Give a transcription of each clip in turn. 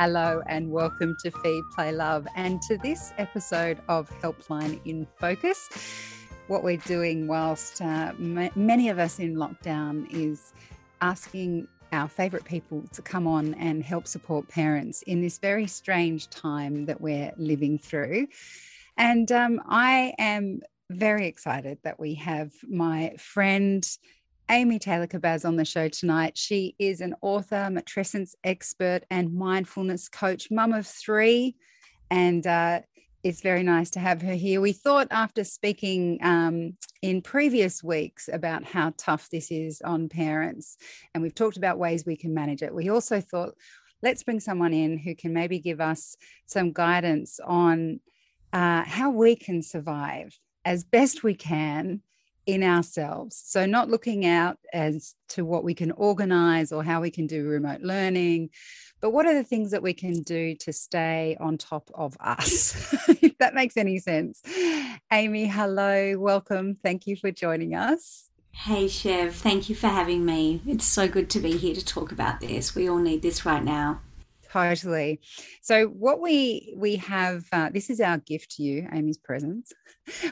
Hello, and welcome to Feed, Play, Love, and to this episode of Helpline in Focus. What we're doing whilst uh, m- many of us in lockdown is asking our favourite people to come on and help support parents in this very strange time that we're living through. And um, I am very excited that we have my friend Amy Taylor Kabbaz on the show tonight. She is an author, matrescence expert, and mindfulness coach, mum of three. And uh, it's very nice to have her here. We thought after speaking um, in previous weeks about how tough this is on parents, and we've talked about ways we can manage it, we also thought, let's bring someone in who can maybe give us some guidance on uh, how we can survive as best we can in ourselves. So, not looking out as to what we can organize or how we can do remote learning, but what are the things that we can do to stay on top of us, if that makes any sense. Amy, hello, welcome. Thank you for joining us. Hey, Chev, thank you for having me. It's so good to be here to talk about this. We all need this right now. Totally. So what we we have uh, this is our gift to you, Amy's presence.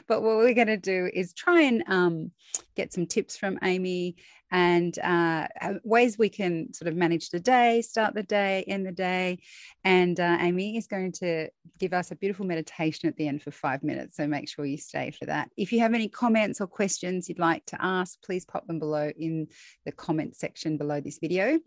But what we're going to do is try and um, get some tips from Amy and uh, ways we can sort of manage the day, start the day, end the day. And uh, Amy is going to give us a beautiful meditation at the end for five minutes. So make sure you stay for that. If you have any comments or questions you'd like to ask, please pop them below in the comment section below this video.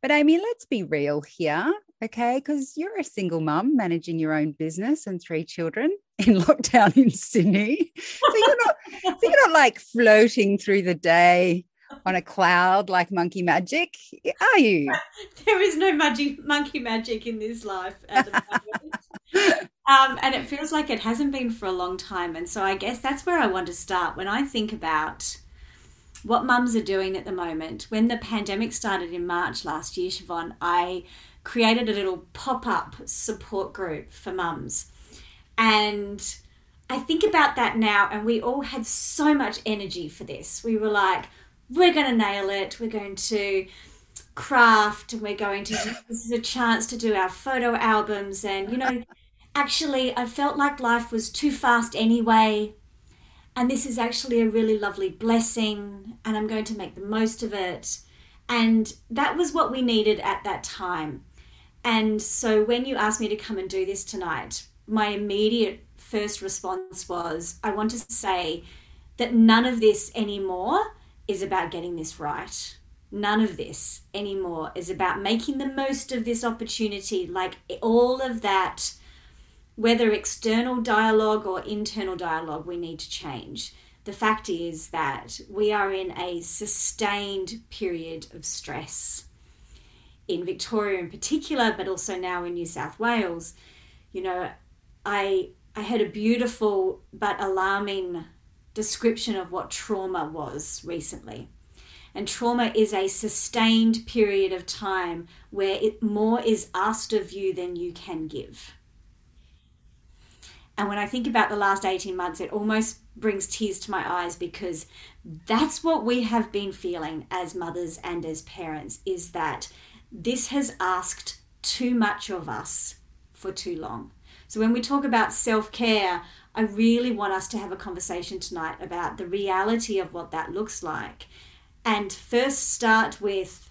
But Amy, let's be real here, okay? Because you're a single mum managing your own business and three children in lockdown in Sydney. So you're not, so you're not like floating through the day on a cloud like monkey magic, are you? there is no monkey monkey magic in this life um, and it feels like it hasn't been for a long time. And so I guess that's where I want to start. When I think about what mums are doing at the moment, when the pandemic started in March last year, Siobhan, I created a little pop up support group for mums. And I think about that now, and we all had so much energy for this. We were like, we're going to nail it. We're going to craft and we're going to, this is a chance to do our photo albums. And, you know, actually, I felt like life was too fast anyway. And this is actually a really lovely blessing. And I'm going to make the most of it. And that was what we needed at that time. And so when you asked me to come and do this tonight, my immediate first response was I want to say that none of this anymore is about getting this right. None of this anymore is about making the most of this opportunity. Like all of that, whether external dialogue or internal dialogue, we need to change. The fact is that we are in a sustained period of stress. In Victoria, in particular, but also now in New South Wales, you know, I I had a beautiful but alarming description of what trauma was recently. And trauma is a sustained period of time where it more is asked of you than you can give. And when I think about the last 18 months, it almost brings tears to my eyes because that's what we have been feeling as mothers and as parents is that this has asked too much of us for too long. So when we talk about self care, I really want us to have a conversation tonight about the reality of what that looks like. And first, start with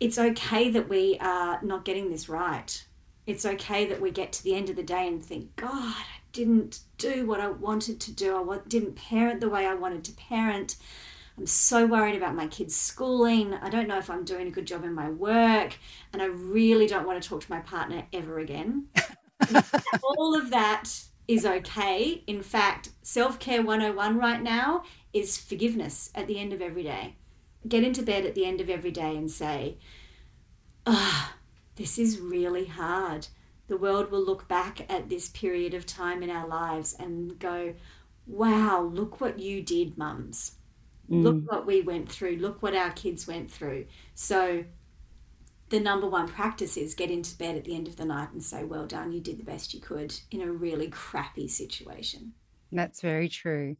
it's okay that we are not getting this right. It's okay that we get to the end of the day and think, God, I didn't do what I wanted to do. I didn't parent the way I wanted to parent. I'm so worried about my kids' schooling. I don't know if I'm doing a good job in my work. And I really don't want to talk to my partner ever again. all of that is okay. In fact, self care 101 right now is forgiveness at the end of every day. Get into bed at the end of every day and say, ah, oh, this is really hard. The world will look back at this period of time in our lives and go, wow, look what you did, mums. Mm. Look what we went through. Look what our kids went through. So the number one practice is get into bed at the end of the night and say, Well done, you did the best you could in a really crappy situation. That's very true.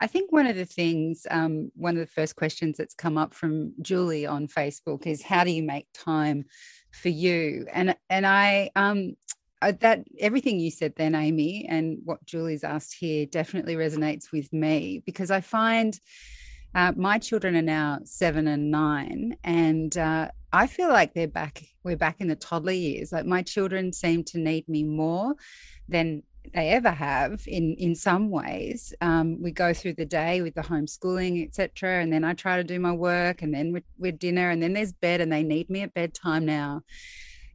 I think one of the things, um, one of the first questions that's come up from Julie on Facebook is how do you make time for you? And and I um that everything you said then, Amy, and what Julie's asked here definitely resonates with me because I find uh, my children are now seven and nine, and uh, I feel like they're back. We're back in the toddler years. Like my children seem to need me more than they ever have in in some ways um, we go through the day with the homeschooling etc and then i try to do my work and then we're, dinner and then there's bed and they need me at bedtime now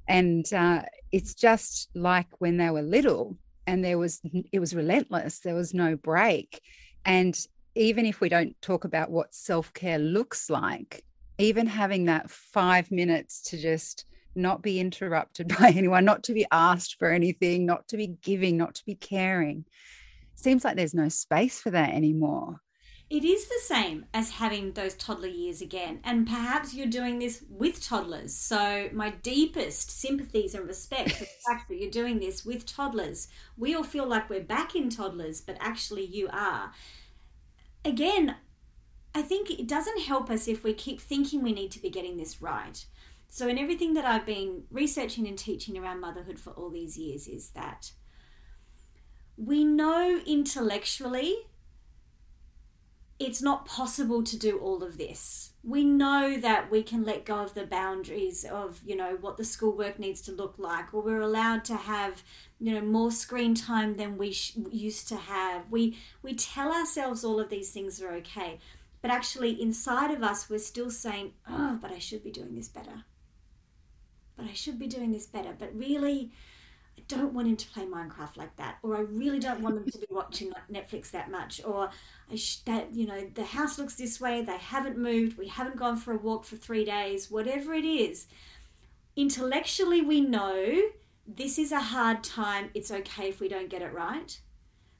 and uh, it's just like when they were little and there was it was relentless there was no break and even if we don't talk about what self-care looks like even having that five minutes to just not be interrupted by anyone, not to be asked for anything, not to be giving, not to be caring. Seems like there's no space for that anymore. It is the same as having those toddler years again. And perhaps you're doing this with toddlers. So, my deepest sympathies and respect for the fact that you're doing this with toddlers. We all feel like we're back in toddlers, but actually, you are. Again, I think it doesn't help us if we keep thinking we need to be getting this right. So, in everything that I've been researching and teaching around motherhood for all these years, is that we know intellectually it's not possible to do all of this. We know that we can let go of the boundaries of, you know, what the schoolwork needs to look like, or we're allowed to have, you know, more screen time than we sh- used to have. We we tell ourselves all of these things are okay, but actually inside of us we're still saying, "Oh, but I should be doing this better." but I should be doing this better. But really, I don't want him to play Minecraft like that, or I really don't want him to be watching Netflix that much, or I sh- that you know the house looks this way, they haven't moved, we haven't gone for a walk for three days, whatever it is. Intellectually, we know this is a hard time. It's okay if we don't get it right.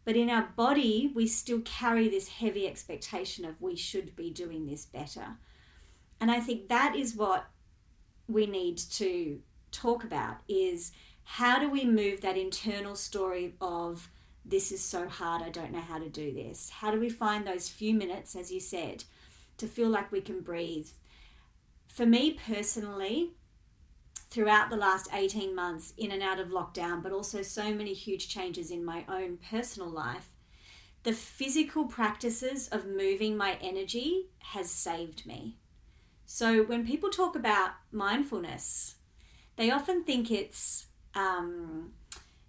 But in our body, we still carry this heavy expectation of we should be doing this better. And I think that is what we need to talk about is how do we move that internal story of this is so hard, I don't know how to do this? How do we find those few minutes, as you said, to feel like we can breathe? For me personally, throughout the last 18 months, in and out of lockdown, but also so many huge changes in my own personal life, the physical practices of moving my energy has saved me. So when people talk about mindfulness, they often think it's, um,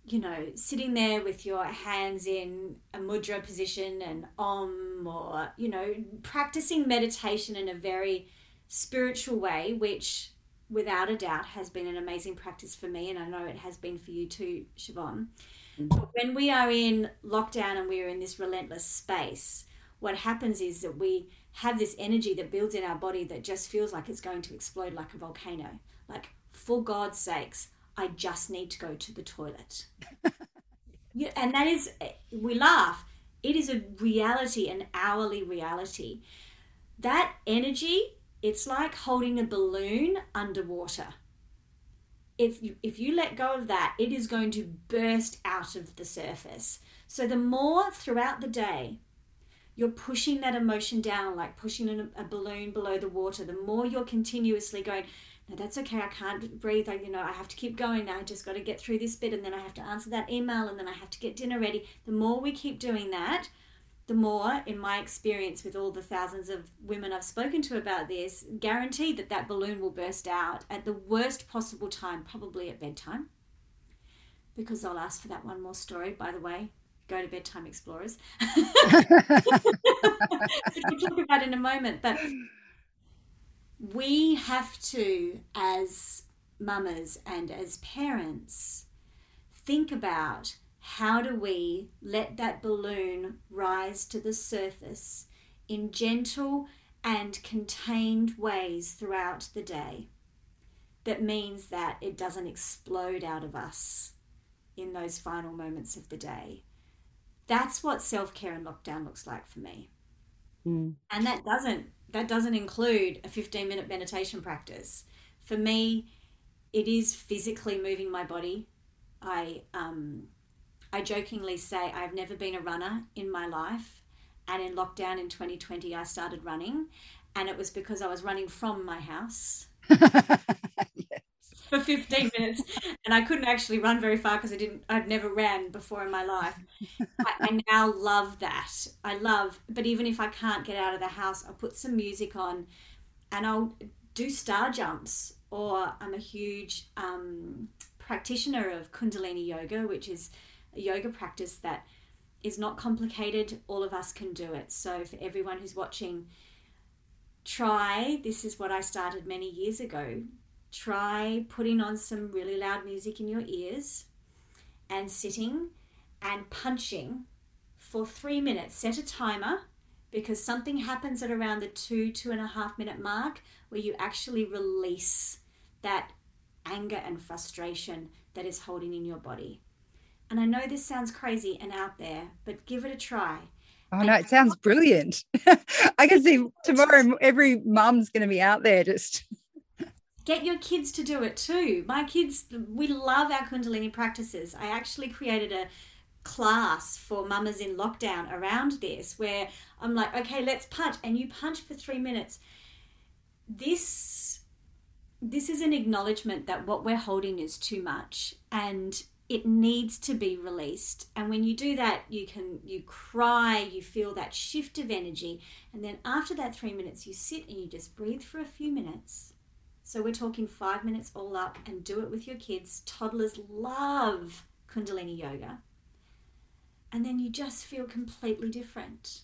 you know, sitting there with your hands in a mudra position and om, or, you know, practicing meditation in a very spiritual way, which without a doubt has been an amazing practice for me, and I know it has been for you too, Siobhan. Mm-hmm. But when we are in lockdown and we are in this relentless space, what happens is that we have this energy that builds in our body that just feels like it's going to explode like a volcano. Like, for God's sakes, I just need to go to the toilet. yeah, and that is, we laugh. It is a reality, an hourly reality. That energy, it's like holding a balloon underwater. If you, if you let go of that, it is going to burst out of the surface. So, the more throughout the day you're pushing that emotion down, like pushing a, a balloon below the water. The more you're continuously going, no, that's okay. I can't breathe. I, you know, I have to keep going. I just got to get through this bit, and then I have to answer that email, and then I have to get dinner ready. The more we keep doing that, the more, in my experience with all the thousands of women I've spoken to about this, guaranteed that that balloon will burst out at the worst possible time, probably at bedtime. Because I'll ask for that one more story, by the way go to bedtime explorers we'll talk about in a moment but we have to as mamas and as parents think about how do we let that balloon rise to the surface in gentle and contained ways throughout the day? That means that it doesn't explode out of us in those final moments of the day. That's what self-care in lockdown looks like for me. Mm. and that doesn't that doesn't include a 15 minute meditation practice. For me it is physically moving my body. I um I jokingly say I've never been a runner in my life. And in lockdown in 2020, I started running. And it was because I was running from my house. yes. For 15 minutes, and I couldn't actually run very far because I didn't. I'd never ran before in my life. I, I now love that. I love, but even if I can't get out of the house, I'll put some music on, and I'll do star jumps. Or I'm a huge um, practitioner of Kundalini yoga, which is a yoga practice that is not complicated. All of us can do it. So, for everyone who's watching, try this is what I started many years ago. Try putting on some really loud music in your ears and sitting and punching for three minutes. Set a timer because something happens at around the two, two and a half minute mark where you actually release that anger and frustration that is holding in your body. And I know this sounds crazy and out there, but give it a try. Oh no, it sounds brilliant. I can see tomorrow every mum's going to be out there just get your kids to do it too. My kids, we love our Kundalini practices. I actually created a class for mamas in lockdown around this where I'm like, okay, let's punch. And you punch for three minutes. This this is an acknowledgement that what we're holding is too much and it needs to be released. And when you do that you can you cry you feel that shift of energy. And then after that 3 minutes you sit and you just breathe for a few minutes. So we're talking 5 minutes all up and do it with your kids. Toddlers love kundalini yoga. And then you just feel completely different.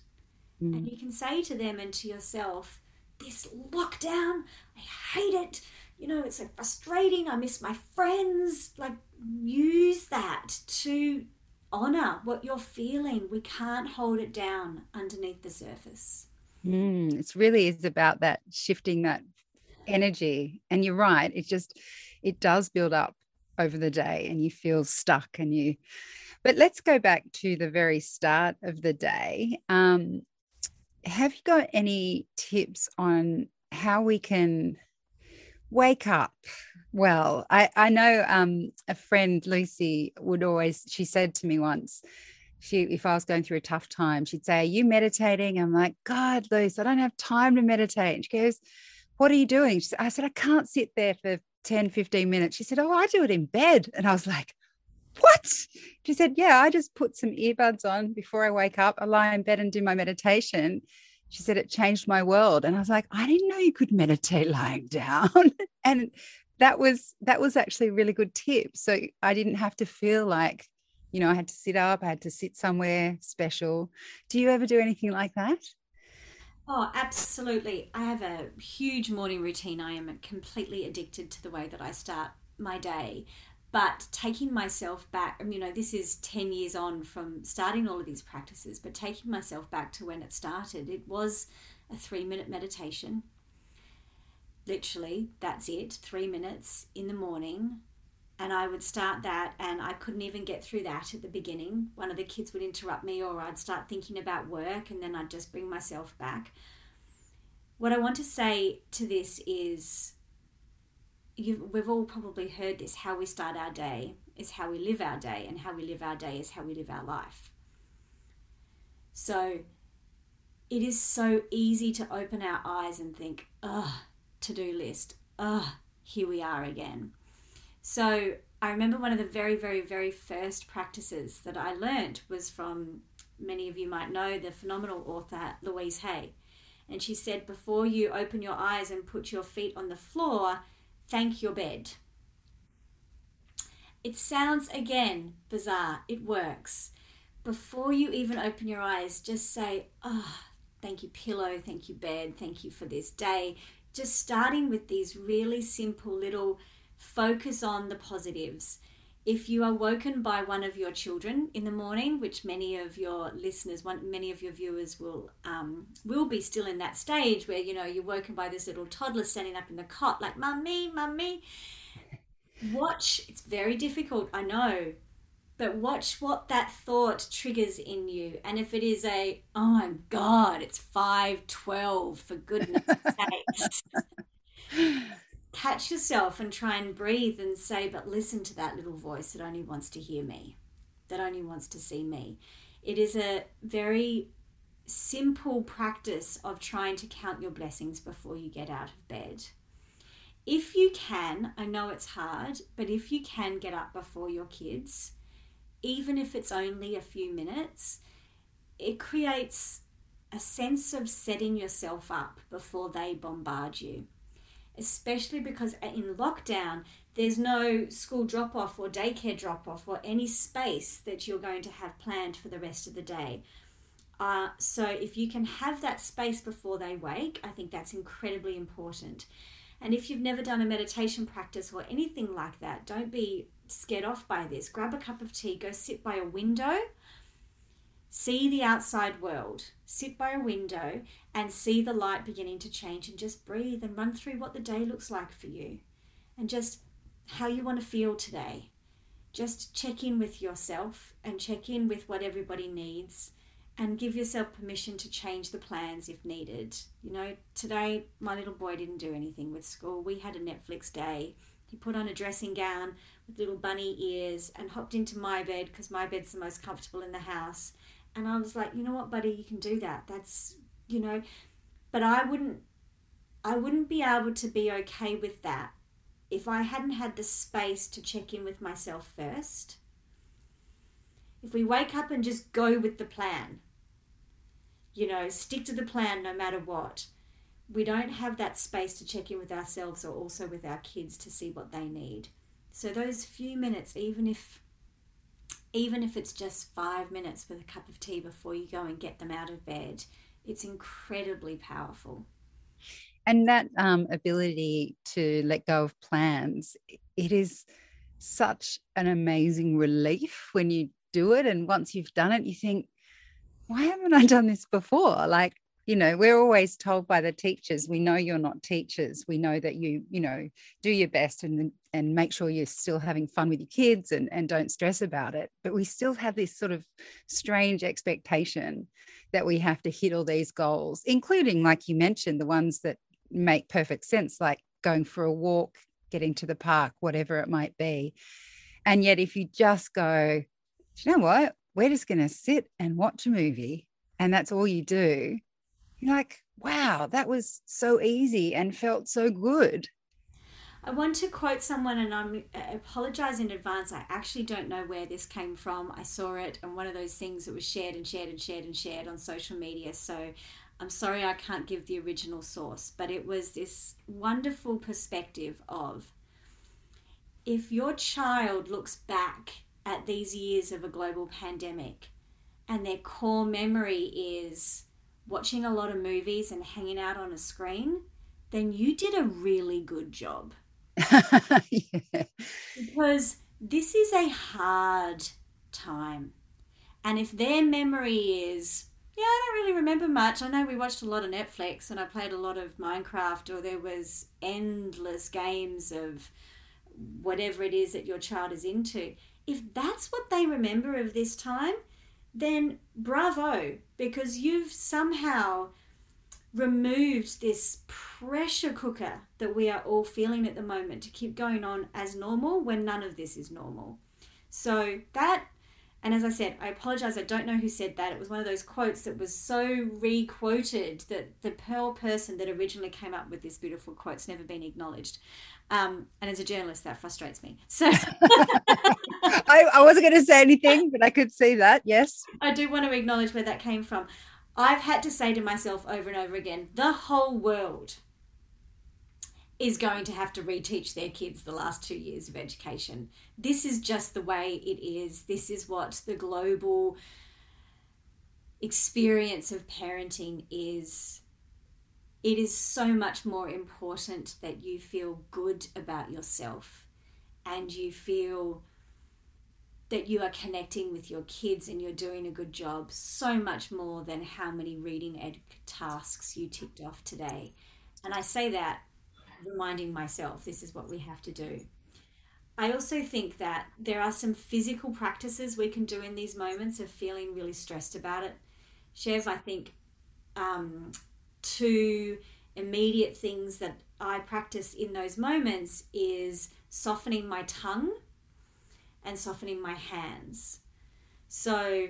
Mm. and you can say to them and to yourself this lockdown i hate it you know, it's so frustrating. I miss my friends. Like, use that to honor what you're feeling. We can't hold it down underneath the surface. Mm, it's really is about that shifting that energy. And you're right. It just, it does build up over the day and you feel stuck and you, but let's go back to the very start of the day. Um, have you got any tips on how we can wake up. Well i i know um a friend lucy would always she said to me once she if i was going through a tough time she'd say are you meditating? I'm like god lucy i don't have time to meditate. And she goes what are you doing? Said, i said i can't sit there for 10 15 minutes. She said oh i do it in bed. And i was like what? She said yeah i just put some earbuds on before i wake up i lie in bed and do my meditation she said it changed my world. And i was like i didn't know you could meditate lying down. And that was that was actually a really good tip. So i didn't have to feel like you know i had to sit up i had to sit somewhere special. Do you ever do anything like that? Oh absolutely. I have a huge morning routine. I am completely addicted to the way that i start my day but taking myself back um, you know this is 10 years on from starting all of these practices but taking myself back to when it started it was a 3 minute meditation. Literally that's it 3 minutes in the morning. And I would start that and I couldn't even get through that at the beginning. One of the kids would interrupt me or I'd start thinking about work and then I'd just bring myself back. What I want to say to this is we've all probably heard this how we start our day is how we live our day, and how we live our day is how we live our life. So it is so easy to open our eyes and think, ugh, to do list, ugh, here we are again. So I remember one of the very, very, very first practices that I learned was from many of you might know the phenomenal author Louise Hay. And she said, before you open your eyes and put your feet on the floor, thank your bed. It sounds again bizarre, it works. Before you even open your eyes, just say, Oh, thank you, pillow, thank you, bed, thank you for this day. Just starting with these really simple little focus on the positives if you are woken by one of your children in the morning, which many of your listeners, one, many of your viewers will um, will be still in that stage where you know you're woken by this little toddler standing up in the cot like "mummy, mummy." Watch. It's very difficult, I know, but watch what that thought triggers in you. And if it is a "Oh my God, it's five twelve for goodness sakes." catch yourself and try and breathe and say, but listen to that little voice that only wants to hear me. that only wants to see me. It is a very simple practice of trying to count your blessings before you get out of bed. If you can, I know it's hard, but if you can get up before your kids, even if it's only a few minutes, it creates a sense of setting yourself up before they bombard you. Especially because in lockdown, there's no school drop off or daycare drop off or any space that you're going to have planned for the rest of the day. Uh, so, if you can have that space before they wake, I think that's incredibly important. And if you've never done a meditation practice or anything like that, don't be scared off by this. Grab a cup of tea, go sit by a window, see the outside world, sit by a window and see the light beginning to change and just breathe and run through what the day looks like for you and just how you want to feel today. Just check in with yourself and check in with what everybody needs and give yourself permission to change the plans if needed. You know, today my little boy didn't do anything with school. We had a Netflix day. He put on a dressing gown with little bunny ears and hopped into my bed because my bed's the most comfortable in the house. And I was like, you know what, buddy, you can do that. That's, you know, but I wouldn't, I wouldn't be able to be okay with that if I hadn't had the space to check in with myself first, if we wake up and just go with the plan, you know, stick to the plan no matter what, we don't have that space to check in with ourselves or also with our kids to see what they need. So those few minutes, even if even if it's just five minutes with a cup of tea before you go and get them out of bed, it's incredibly powerful. And that um, ability to let go of plans it is such an amazing relief when you do it. And once you've done it you think why haven't i done this before? Like you know we're always told by the teachers we know you're not teachers we know that you you know do your best and and make sure you're still having fun with your kids and and don't stress about it but we still have this sort of strange expectation that we have to hit all these goals including like you mentioned the ones that make perfect sense, like going for a walk, getting to the park, whatever it might be. And yet, if you just go, you know what? We're just going to sit and watch a movie, and that's all you do, you're like, wow, that was so easy and felt so good. I want to quote someone, and I'm, I apologize in advance. I actually don't know where this came from. I saw it and one of those things that was shared and shared and shared and shared on social media. So I'm sorry I can't give the original source, but it was this wonderful perspective of if your child looks back at these years of a global pandemic and their core memory is watching a lot of movies and hanging out on a screen, then you did a really good job. yeah. Because this is a hard time. And if their memory is yeah, I don't really remember much. I know we watched a lot of Netflix and I played a lot of Minecraft, or there was endless games of whatever it is that your child is into. If that's what they remember of this time, then bravo, because you've somehow removed this pressure cooker that we are all feeling at the moment to keep going on as normal when none of this is normal. So that and as I said, I apologize, I don't know who said that. It was one of those quotes that was so re quoted that the pearl person that originally came up with this beautiful quote's never been acknowledged. Um, and as a journalist, that frustrates me. So I, I wasn't going to say anything, but I could see that. Yes. I do want to acknowledge where that came from. I've had to say to myself over and over again the whole world is going to have to reteach their kids the last two years of education. This is just the way it is. This is what the global experience of parenting is. It is so much more important that you feel good about yourself and you feel that you are connecting with your kids and you're doing a good job so much more than how many reading ed tasks you ticked off today. And I say that reminding myself this is what we have to do. I also think that there are some physical practices we can do in these moments of feeling really stressed about it. Chev, I think um, two immediate things that I practice in those moments is softening my tongue and softening my hands. So,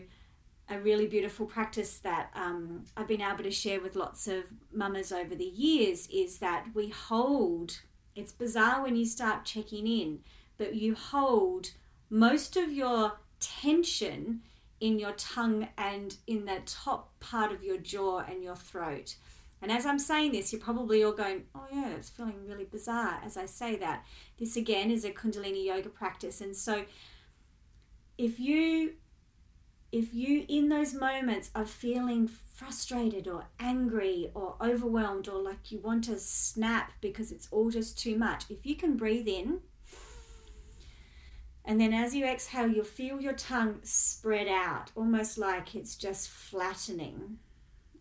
a really beautiful practice that um, I've been able to share with lots of mamas over the years is that we hold, it's bizarre when you start checking in, but you hold most of your tension in your tongue and in the top part of your jaw and your throat. And as I'm saying this, you're probably all going, oh, yeah, it's feeling really bizarre as I say that. This again is a Kundalini yoga practice. And so if you if you in those moments are feeling frustrated or angry or overwhelmed or like you want to snap because it's all just too much if you can breathe in and then as you exhale you'll feel your tongue spread out almost like it's just flattening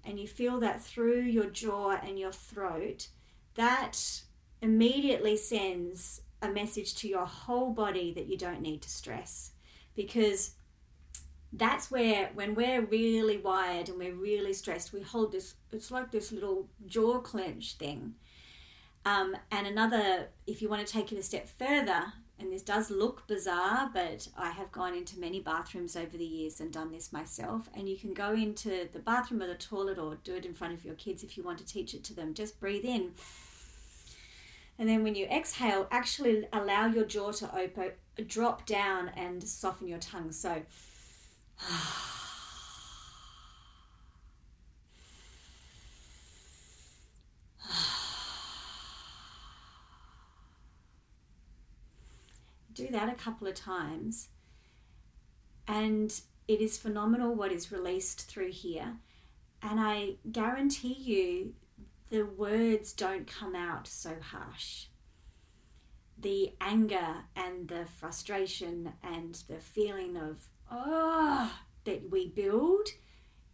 and you feel that through your jaw and your throat, that immediately sends a message to your whole body that you don't need to stress. Because that's where when we're really wired and we're really stressed we hold this it's like this little jaw clench thing. Um, and another if you want to take it a step further and this does look bizarre, but I have gone into many bathrooms over the years and done this myself. And you can go into the bathroom or the toilet or do it in front of your kids if you want to teach it to them. Just breathe in. And then when you exhale, actually allow your jaw to open, drop down and soften your tongue. So, ah. Do that a couple of times and it is phenomenal what is released through here. And i guarantee you the words don't come out so harsh. The anger and the frustration and the feeling of oh that we build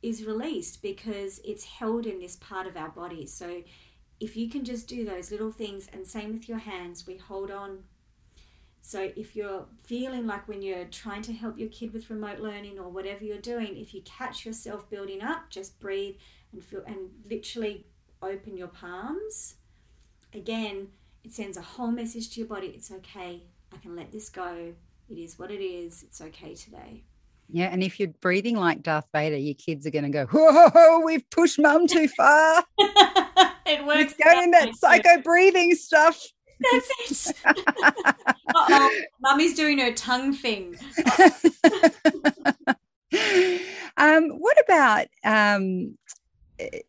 is released because it's held in this part of our body. So if you can just do those little things and same with your hands we hold on so if you're feeling like when you're trying to help your kid with remote learning or whatever you're doing, if you catch yourself building up, just breathe and feel and literally open your palms. Again, it sends a whole message to your body. It's okay. I can let this go. It is what it is. It's okay today. Yeah, and if you're breathing like Darth Vader, your kids are going to go, "Whoa, we've pushed mum too far." it works. It's going that psycho breathing stuff. That's it. oh Mummy's doing her tongue thing. um, what about um,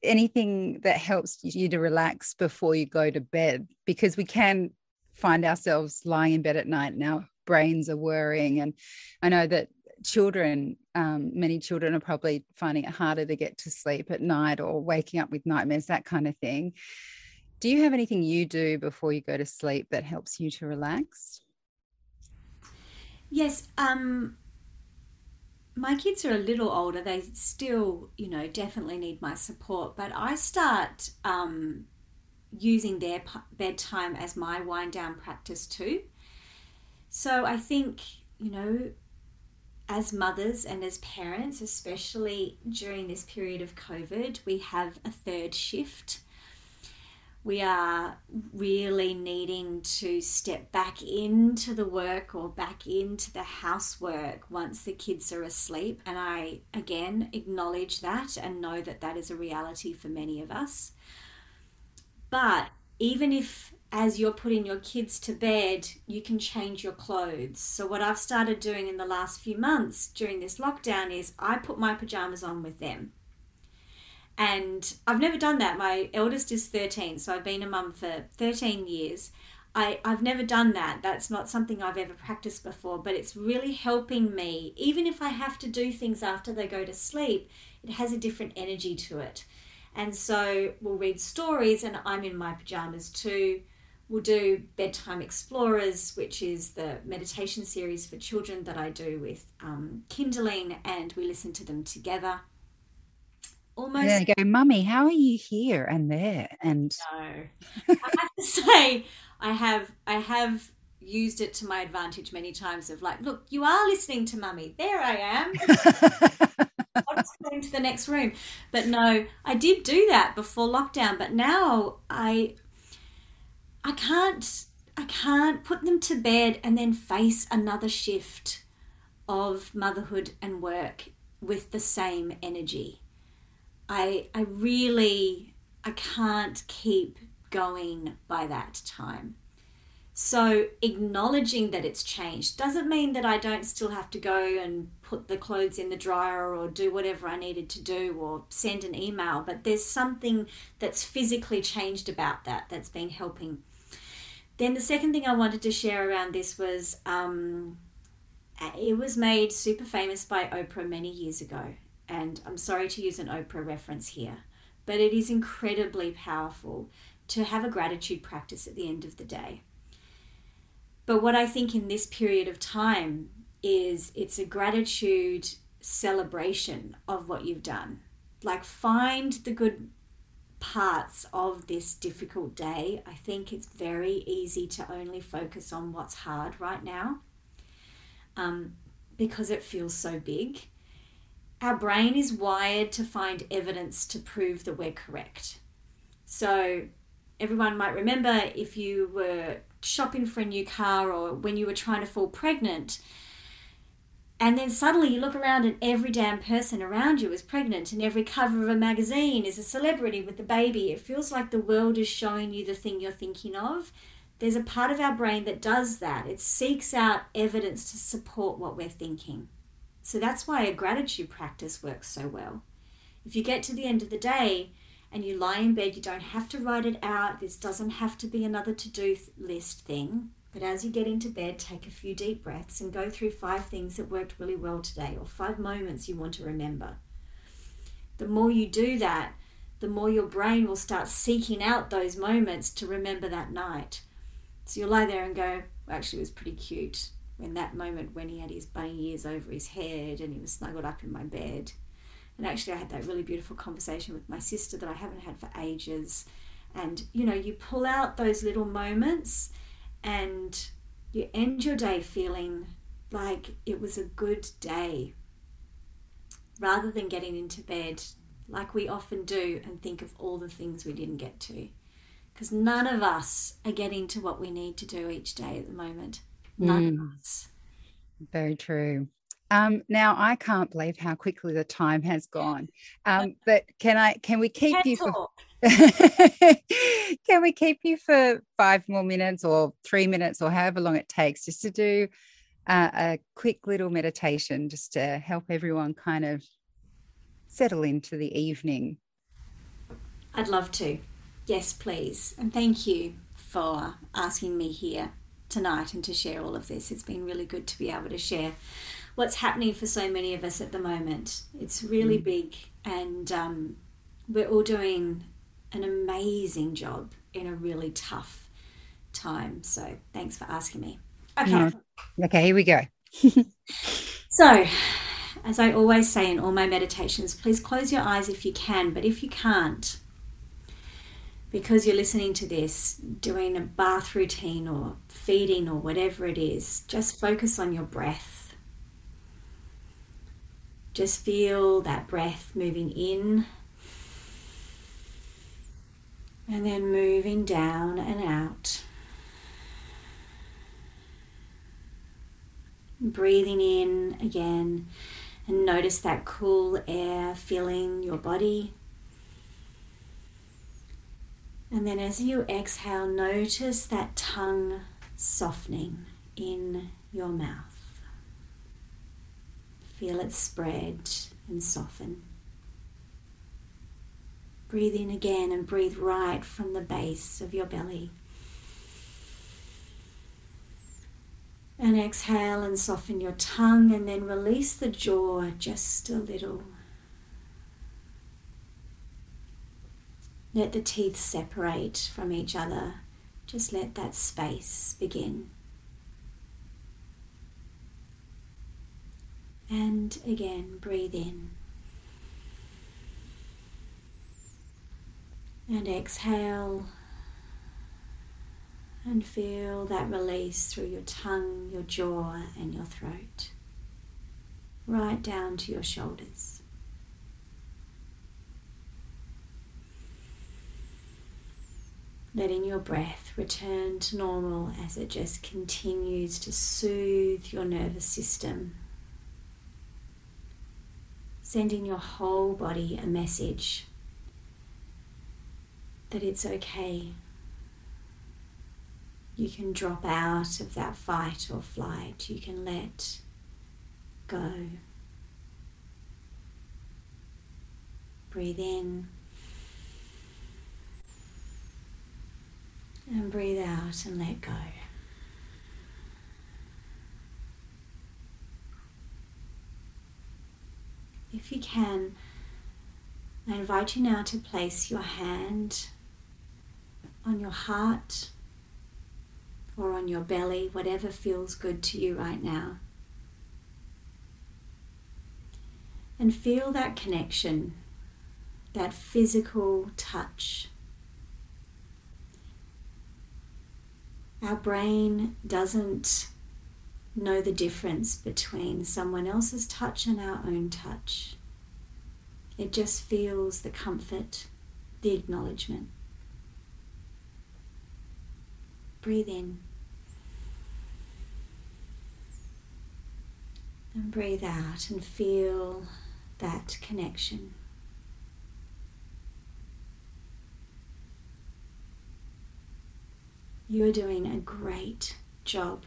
anything that helps you to relax before you go to bed? Because we can find ourselves lying in bed at night and our brains are worrying. And I know that children, um, many children are probably finding it harder to get to sleep at night or waking up with nightmares, that kind of thing. Do you have anything you do before you go to sleep that helps you to relax? Yes. Um, my kids are a little older. They still, you know, definitely need my support. But I start um, using their bedtime as my wind down practice too. So I think, you know, as mothers and as parents, especially during this period of COVID, we have a third shift we are really needing to step back into the work or back into the housework once the kids are asleep. And I, again, acknowledge that and know that that is a reality for many of us. But even if as you're putting your kids to bed, you can change your clothes. So, what I've started doing in the last few months during this lockdown is I put my pajamas on with them. And I've never done that. My eldest is 13, so I've been a mum for 13 years. I, I've never done that. That's not something I've ever practiced before, but it's really helping me. Even if I have to do things after they go to sleep, it has a different energy to it. And so we'll read stories, and I'm in my pajamas too. We'll do Bedtime Explorers, which is the meditation series for children that I do with um, Kinderling, and we listen to them together almost yeah, go, mummy, how are you here and there? And no, I have to say, I have, I have used it to my advantage many times. Of like, look, you are listening to mummy. There I am. I'll just go into the next room. But no, I did do that before lockdown. But now I, I can't, I can't put them to bed and then face another shift of motherhood and work with the same energy. I I really I can't keep going by that time. So acknowledging that it's changed doesn't mean that I don't still have to go and put the clothes in the dryer or do whatever I needed to do or send an email, but there's something that's physically changed about that that's been helping. Then the second thing I wanted to share around this was um, it was made super famous by Oprah many years ago. And I'm sorry to use an Oprah reference here, but it is incredibly powerful to have a gratitude practice at the end of the day. But what I think in this period of time is it's a gratitude celebration of what you've done. Like, find the good parts of this difficult day. I think it's very easy to only focus on what's hard right now um, because it feels so big. Our brain is wired to find evidence to prove that we're correct. So, everyone might remember if you were shopping for a new car or when you were trying to fall pregnant, and then suddenly you look around and every damn person around you is pregnant, and every cover of a magazine is a celebrity with a baby. It feels like the world is showing you the thing you're thinking of there's a part of our brain that does that. It seeks out evidence to support what we're thinking. So that's why a gratitude practice works so well. If you get to the end of the day and you lie in bed, you don't have to write it out. This doesn't have to be another to do list thing. But as you get into bed, take a few deep breaths and go through five things that worked really well today or five moments you want to remember. The more you do that, the more your brain will start seeking out those moments to remember that night. So you'll lie there and go, actually, it was pretty cute when that moment when he had his bunny ears over his head and he was snuggled up in my bed. And actually, I had that really beautiful conversation with my sister that I haven't had for ages. And you know, you pull out those little moments and you end your day feeling like it was a good day rather than getting into bed like we often do and think of all the things we didn't get to because none of us are getting to what we need to do each day at the moment. None mm. of us. Very true. Um, now I can't believe how quickly the time has gone. Um, but can I? Can we keep you for? can we keep you for five more minutes or three minutes or however long it takes, just to do uh, a quick little meditation, just to help everyone kind of settle into the evening? I'd love to. Yes, please. And thank you for asking me here tonight and to share all of this. It's been really good to be able to share what's happening for so many of us at the moment. It's really mm. big, and um, we're all doing an amazing job in a really tough time. So, thanks for asking me. Okay. Mm. Okay, here we go. so, as I always say in all my meditations, please close your eyes if you can, but if you can't, because you're listening to this, doing a bath routine or feeding or whatever it is, just focus on your breath. Just feel that breath moving in and then moving down and out. Breathing in again and notice that cool air filling your body. And then as you exhale, notice that tongue softening in your mouth. Feel it spread and soften. Breathe in again and breathe right from the base of your belly. And exhale and soften your tongue, and then release the jaw just a little. Let the teeth separate from each other. Just let that space begin. And again, breathe in. And exhale. And feel that release through your tongue, your jaw, and your throat, right down to your shoulders. Letting your breath return to normal as it just continues to soothe your nervous system sending your whole body a message that it's okay. You can drop out of that fight or flight. You can let go. Breathe in. And breathe out and let go. If you can, I invite you now to place your hand on your heart or on your belly, whatever feels good to you right now. And feel that connection, that physical touch. Our brain doesn't know the difference between someone else's touch and our own touch. It just feels the comfort, the acknowledgement. Breathe in. And breathe out and feel that connection. You are doing a great job.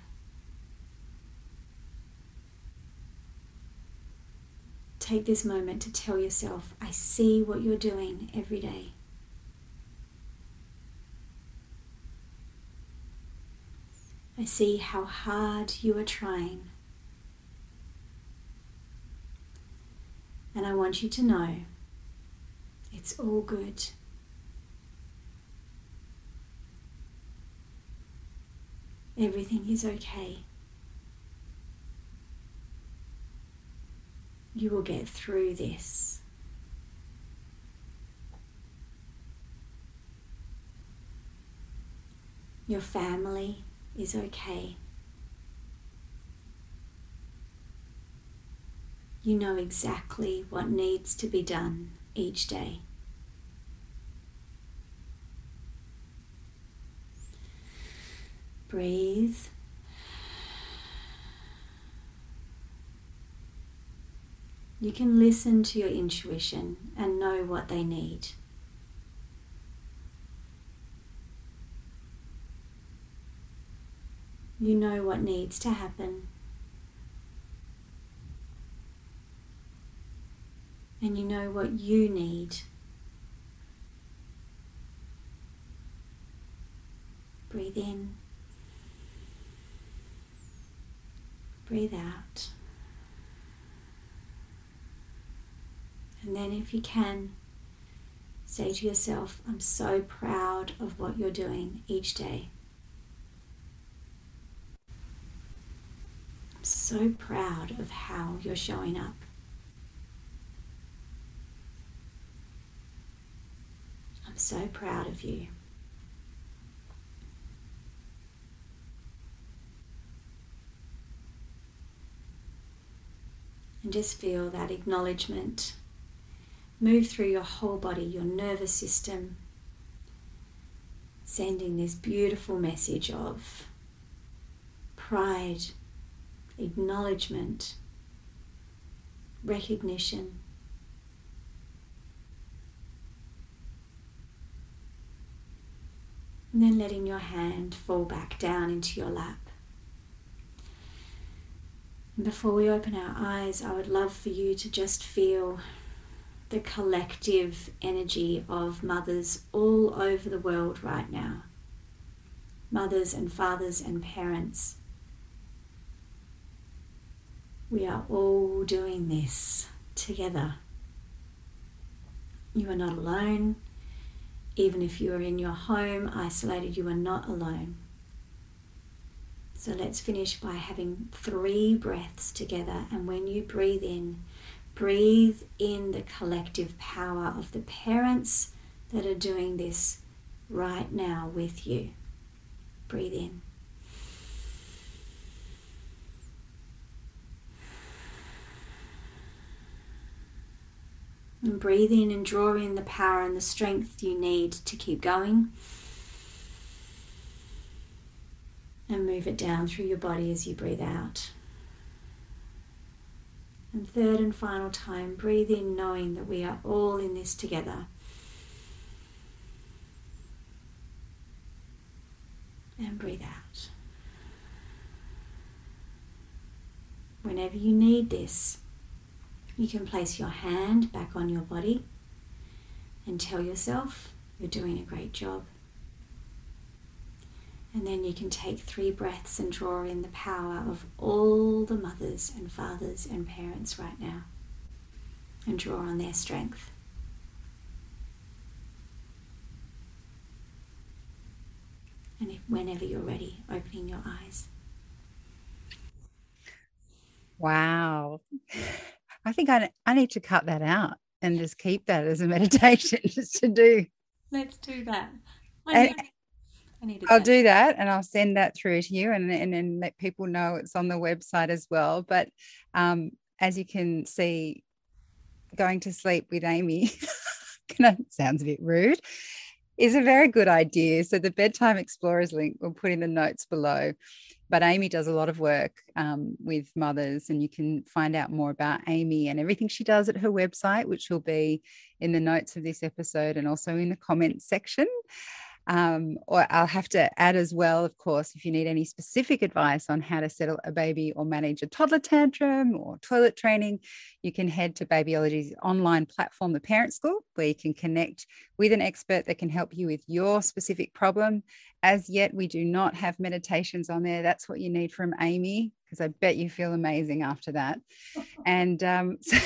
Take this moment to tell yourself, I see what you're doing every day. I see how hard you are trying. And I want you to know it's all good. Everything is okay. You will get through this. Your family is okay. You know exactly what needs to be done each day. Breathe. You can listen to your intuition and know what they need. You know what needs to happen. And you know what you need. Breathe in. Breathe out. And then, if you can, say to yourself, I'm so proud of what you're doing each day. I'm so proud of how you're showing up. I'm so proud of you. And just feel that acknowledgement move through your whole body, your nervous system, sending this beautiful message of pride acknowledgement, recognition. And then letting your hand fall back down into your lap. Before we open our eyes, I would love for you to just feel the collective energy of mothers all over the world right now. Mothers and fathers and parents we are all doing this together. You are not alone. Even if you are in your home isolated, you are not alone. So let's finish by having three breaths together. And when you breathe in, breathe in the collective power of the parents that are doing this right now with you. Breathe in. And breathe in and draw in the power and the strength you need to keep going. And move it down through your body as you breathe out. And third and final time, breathe in, knowing that we are all in this together. And breathe out. Whenever you need this, you can place your hand back on your body and tell yourself you're doing a great job. And then you can take three breaths and draw in the power of all the mothers and fathers and parents right now and draw on their strength. And if, whenever you're ready, opening your eyes. Wow. I think I, I need to cut that out and just keep that as a meditation just to do. Let's do that. I And- need, I need I'll that. do that and I'll send that through to you and, and then let people know it's on the website as well. But um, as you can see, going to sleep with Amy sounds a bit rude, is a very good idea. So the Bedtime Explorers link we'll put in the notes below. But Amy does a lot of work um, with mothers, and you can find out more about Amy and everything she does at her website, which will be in the notes of this episode and also in the comments section. Um, or I'll have to add as well, of course, if you need any specific advice on how to settle a baby or manage a toddler tantrum or toilet training, you can head to Babyology's online platform, The Parent School, where you can connect with an expert that can help you with your specific problem. As yet, we do not have meditations on there. That's what you need from Amy, because I bet you feel amazing after that. And um, so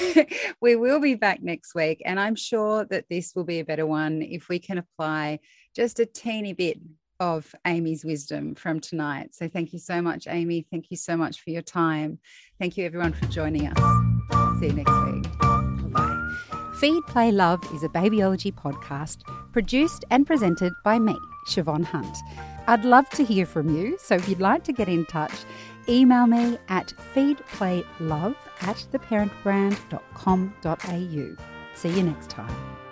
we will be back next week. And I'm sure that this will be a better one if we can apply just a teeny bit of Amy's wisdom from tonight. So thank you so much, Amy. Thank you so much for your time. Thank you, everyone, for joining us. See you next week. Bye. Feed, Play, Love is a babyology podcast produced and presented by me, Siobhan Hunt. I'd love to hear from you, so if you'd like to get in touch, email me at feedplaylove at theparentbrand.com.au. See you next time.